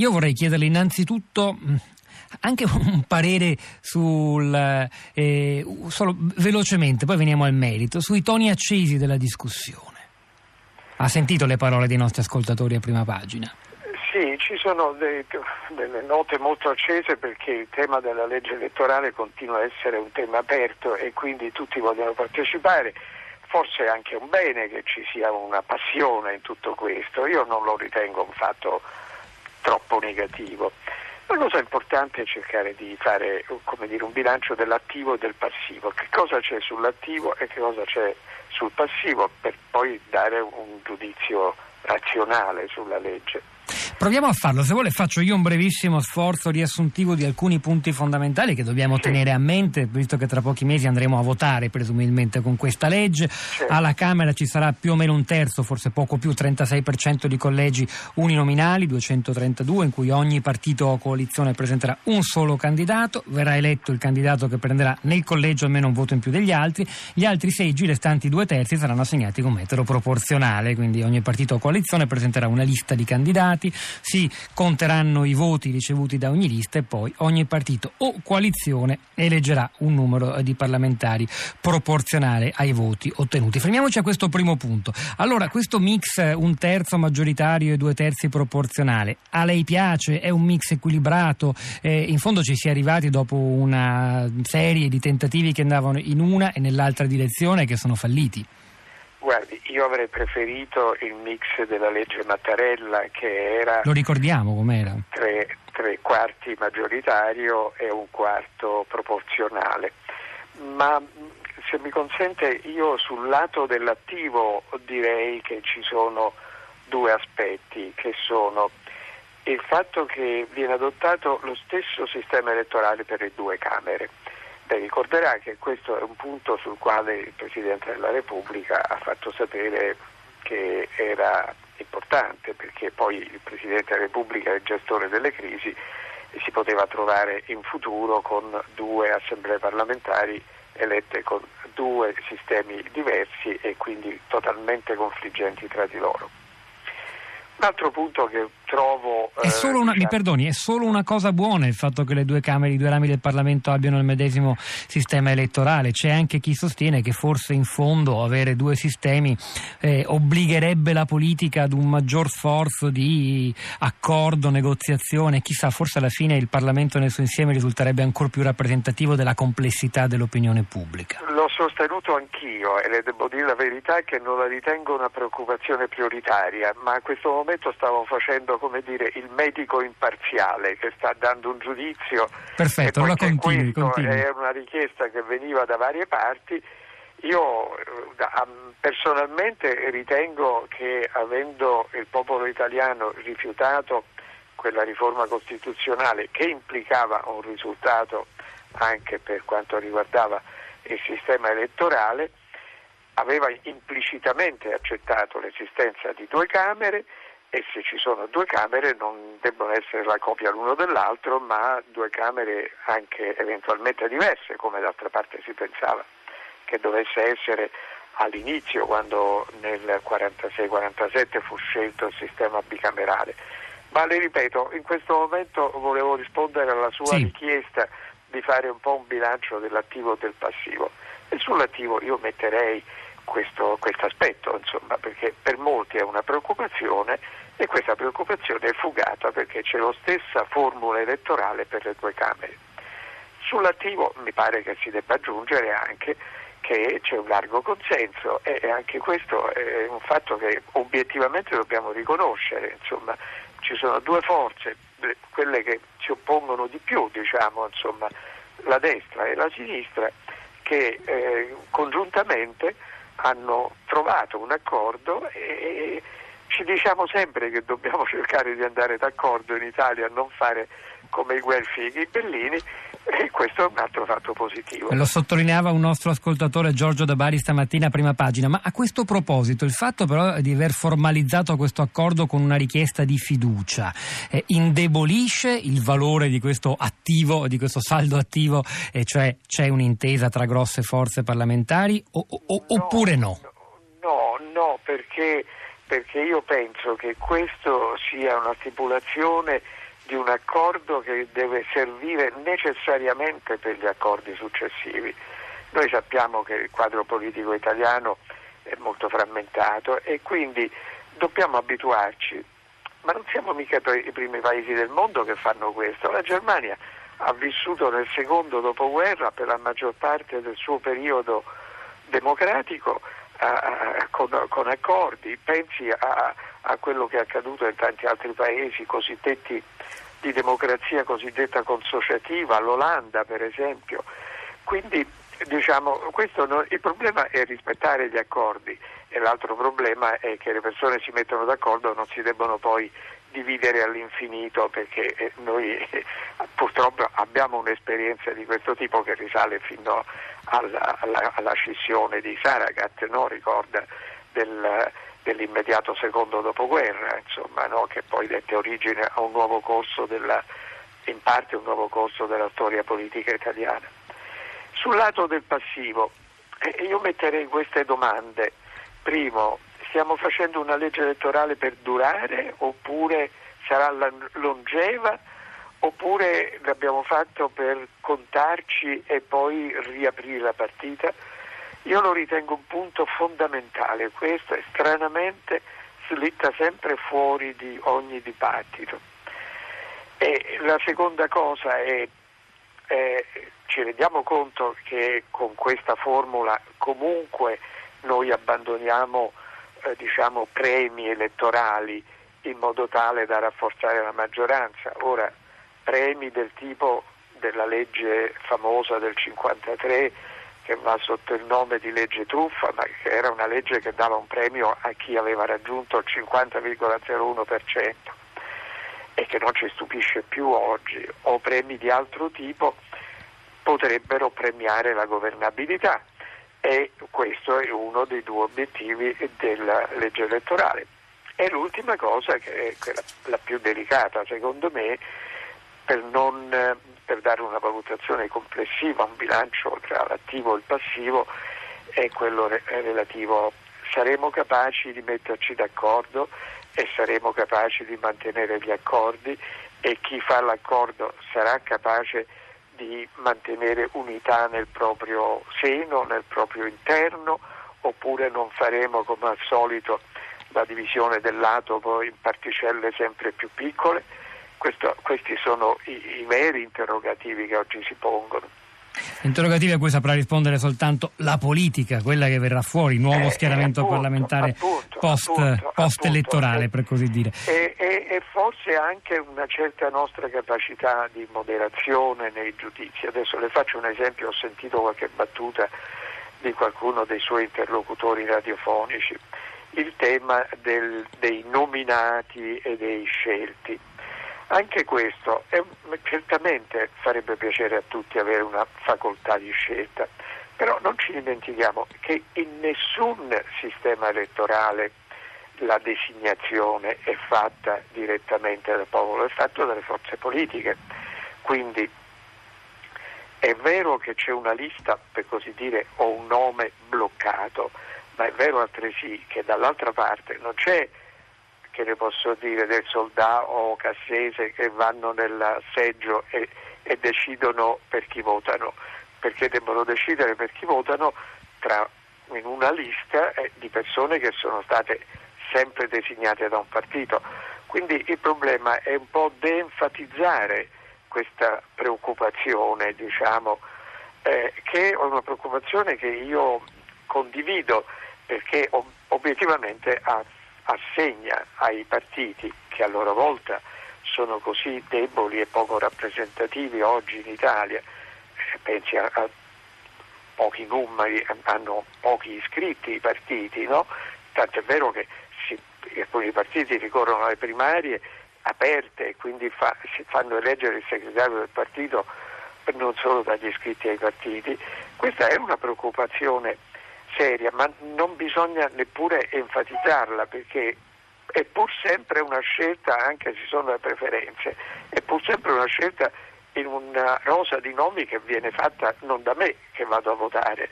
io vorrei chiederle innanzitutto anche un parere sul eh, solo velocemente, poi veniamo al merito, sui toni accesi della discussione. Ha sentito le parole dei nostri ascoltatori a prima pagina? Sì, ci sono dei, delle note molto accese perché il tema della legge elettorale continua a essere un tema aperto e quindi tutti vogliono partecipare. Forse è anche un bene che ci sia una passione in tutto questo, io non lo ritengo un fatto troppo negativo. La cosa importante è cercare di fare dire, un bilancio dell'attivo e del passivo, che cosa c'è sull'attivo e che cosa c'è sul passivo per poi dare un giudizio razionale sulla legge. Proviamo a farlo, se vuole faccio io un brevissimo sforzo riassuntivo di alcuni punti fondamentali che dobbiamo sì. tenere a mente, visto che tra pochi mesi andremo a votare presumibilmente con questa legge. Sì. Alla Camera ci sarà più o meno un terzo, forse poco più, 36% di collegi uninominali, 232, in cui ogni partito o coalizione presenterà un solo candidato, verrà eletto il candidato che prenderà nel collegio almeno un voto in più degli altri, gli altri seggi, restanti due terzi, saranno assegnati con metodo proporzionale, quindi ogni partito o coalizione presenterà una lista di candidati si conteranno i voti ricevuti da ogni lista e poi ogni partito o coalizione eleggerà un numero di parlamentari proporzionale ai voti ottenuti. Fermiamoci a questo primo punto. Allora, questo mix un terzo maggioritario e due terzi proporzionale, a lei piace? È un mix equilibrato? Eh, in fondo ci si è arrivati dopo una serie di tentativi che andavano in una e nell'altra direzione che sono falliti. Guardi, io avrei preferito il mix della legge Mattarella che era... Lo ricordiamo com'era? Tre, tre quarti maggioritario e un quarto proporzionale. Ma se mi consente io sul lato dell'attivo direi che ci sono due aspetti che sono il fatto che viene adottato lo stesso sistema elettorale per le due Camere Lei ricorderà che questo è un punto sul quale il Presidente della Repubblica ha fatto sapere che era importante perché poi il Presidente della Repubblica è il gestore delle crisi e si poteva trovare in futuro con due assemblee parlamentari elette con due sistemi diversi e quindi totalmente confliggenti tra di loro. Un altro punto che trovo... È solo una, eh, mi perdoni, è solo una cosa buona il fatto che le due Camere, i due rami del Parlamento abbiano il medesimo sistema elettorale. C'è anche chi sostiene che forse in fondo avere due sistemi eh, obbligherebbe la politica ad un maggior sforzo di accordo, negoziazione. Chissà, forse alla fine il Parlamento nel suo insieme risulterebbe ancora più rappresentativo della complessità dell'opinione pubblica. L'ho sostenuto anch'io e le devo dire la verità che non la ritengo una preoccupazione prioritaria, ma a questo momento stavo facendo come dire, il medico imparziale che sta dando un giudizio. Perfetto, allora continui, continui. È una richiesta che veniva da varie parti. Io eh, personalmente ritengo che avendo il popolo italiano rifiutato quella riforma costituzionale che implicava un risultato anche per quanto riguardava il sistema elettorale, aveva implicitamente accettato l'esistenza di due Camere e se ci sono due camere non debbono essere la copia l'uno dell'altro, ma due camere anche eventualmente diverse, come d'altra parte si pensava che dovesse essere all'inizio, quando nel 46-47 fu scelto il sistema bicamerale. Ma le ripeto, in questo momento volevo rispondere alla sua sì. richiesta di fare un po' un bilancio dell'attivo e del passivo. E sull'attivo io metterei questo aspetto, insomma, perché per molti è una preoccupazione e questa preoccupazione è fugata perché c'è la stessa formula elettorale per le due Camere. Sull'attivo mi pare che si debba aggiungere anche che c'è un largo consenso e anche questo è un fatto che obiettivamente dobbiamo riconoscere, insomma, ci sono due forze, quelle che si oppongono di più, diciamo, insomma, la destra e la sinistra, che eh, congiuntamente hanno trovato un accordo e ci diciamo sempre che dobbiamo cercare di andare d'accordo in Italia non fare come i guelfi e i ghibellini e questo è un altro fatto positivo. Lo sottolineava un nostro ascoltatore Giorgio Da Bari stamattina a prima pagina, ma a questo proposito il fatto però di aver formalizzato questo accordo con una richiesta di fiducia eh, indebolisce il valore di questo attivo, di questo saldo attivo, e cioè c'è un'intesa tra grosse forze parlamentari o, o, no, oppure no? No, no, perché io penso che questo sia una stipulazione di un accordo che deve servire necessariamente per gli accordi successivi. Noi sappiamo che il quadro politico italiano è molto frammentato e quindi dobbiamo abituarci, ma non siamo mica i primi paesi del mondo che fanno questo. La Germania ha vissuto nel secondo dopoguerra per la maggior parte del suo periodo democratico eh, con, con, accordi, pensi a, a, quello che è accaduto in tanti altri paesi cosiddetti di democrazia cosiddetta consociativa, l'Olanda per esempio. Quindi diciamo, non, il problema è rispettare gli accordi e l'altro problema è che le persone si mettono d'accordo e non si debbono poi dividere all'infinito perché eh, noi purtroppo abbiamo un'esperienza di questo tipo che risale fino alla, alla, alla scissione di Saragat, no? ricorda del, dell'immediato secondo dopoguerra, insomma, no? che poi dette origine a un nuovo corso della, in parte un nuovo corso della storia politica italiana. Sul lato del passivo, eh, io metterei queste domande. Primo, stiamo facendo una legge elettorale per durare oppure sarà longeva oppure l'abbiamo fatto per contarci e poi riaprire la partita? Io lo ritengo un punto fondamentale, questo è stranamente slitta sempre fuori di ogni dibattito. E la seconda cosa è, eh, ci rendiamo conto che con questa formula comunque noi abbandoniamo eh, diciamo, premi elettorali in modo tale da rafforzare la maggioranza. Ora, premi del tipo della legge famosa del 53 che va sotto il nome di legge truffa, ma che era una legge che dava un premio a chi aveva raggiunto il 50,01% e che non ci stupisce più oggi, o premi di altro tipo potrebbero premiare la governabilità e questo è uno dei due obiettivi della legge elettorale. E l'ultima cosa, che è la più delicata secondo me, per, non, per dare una valutazione complessiva, un bilancio tra l'attivo e il passivo, è quello relativo saremo capaci di metterci d'accordo e saremo capaci di mantenere gli accordi e chi fa l'accordo sarà capace di mantenere unità nel proprio seno, nel proprio interno, oppure non faremo come al solito la divisione dell'atomo in particelle sempre più piccole questo, questi sono i, i veri interrogativi che oggi si pongono. Interrogativi a cui saprà rispondere soltanto la politica, quella che verrà fuori, il nuovo eh, schieramento appunto, parlamentare appunto, post, appunto, post elettorale, per così dire. E, e, e, forse anche una certa nostra capacità di moderazione nei giudizi. Adesso le faccio un esempio, ho sentito qualche battuta di qualcuno dei suoi interlocutori radiofonici, il tema del, dei nominati e dei scelti. Anche questo è, certamente farebbe piacere a tutti avere una facoltà di scelta, però non ci dimentichiamo che in nessun sistema elettorale la designazione è fatta direttamente dal popolo, è fatta dalle forze politiche. Quindi è vero che c'è una lista, per così dire, o un nome bloccato, ma è vero altresì che dall'altra parte non c'è che ne posso dire, del soldato cassese che vanno nel seggio e, e decidono per chi votano, perché devono decidere per chi votano tra, in una lista eh, di persone che sono state sempre designate da un partito. Quindi il problema è un po' de-enfatizzare questa preoccupazione, diciamo, eh, che è una preoccupazione che io condivido perché ob- obiettivamente ha assegna ai partiti che a loro volta sono così deboli e poco rappresentativi oggi in Italia, eh, pensi a, a pochi numeri, hanno pochi iscritti i partiti, no? tanto è vero che si, alcuni partiti ricorrono alle primarie aperte e quindi fa, si fanno eleggere il segretario del partito non solo dagli iscritti ai partiti. Questa è una preoccupazione seria, ma non bisogna neppure enfatizzarla perché è pur sempre una scelta, anche se sono le preferenze, è pur sempre una scelta in una rosa di nomi che viene fatta non da me che vado a votare,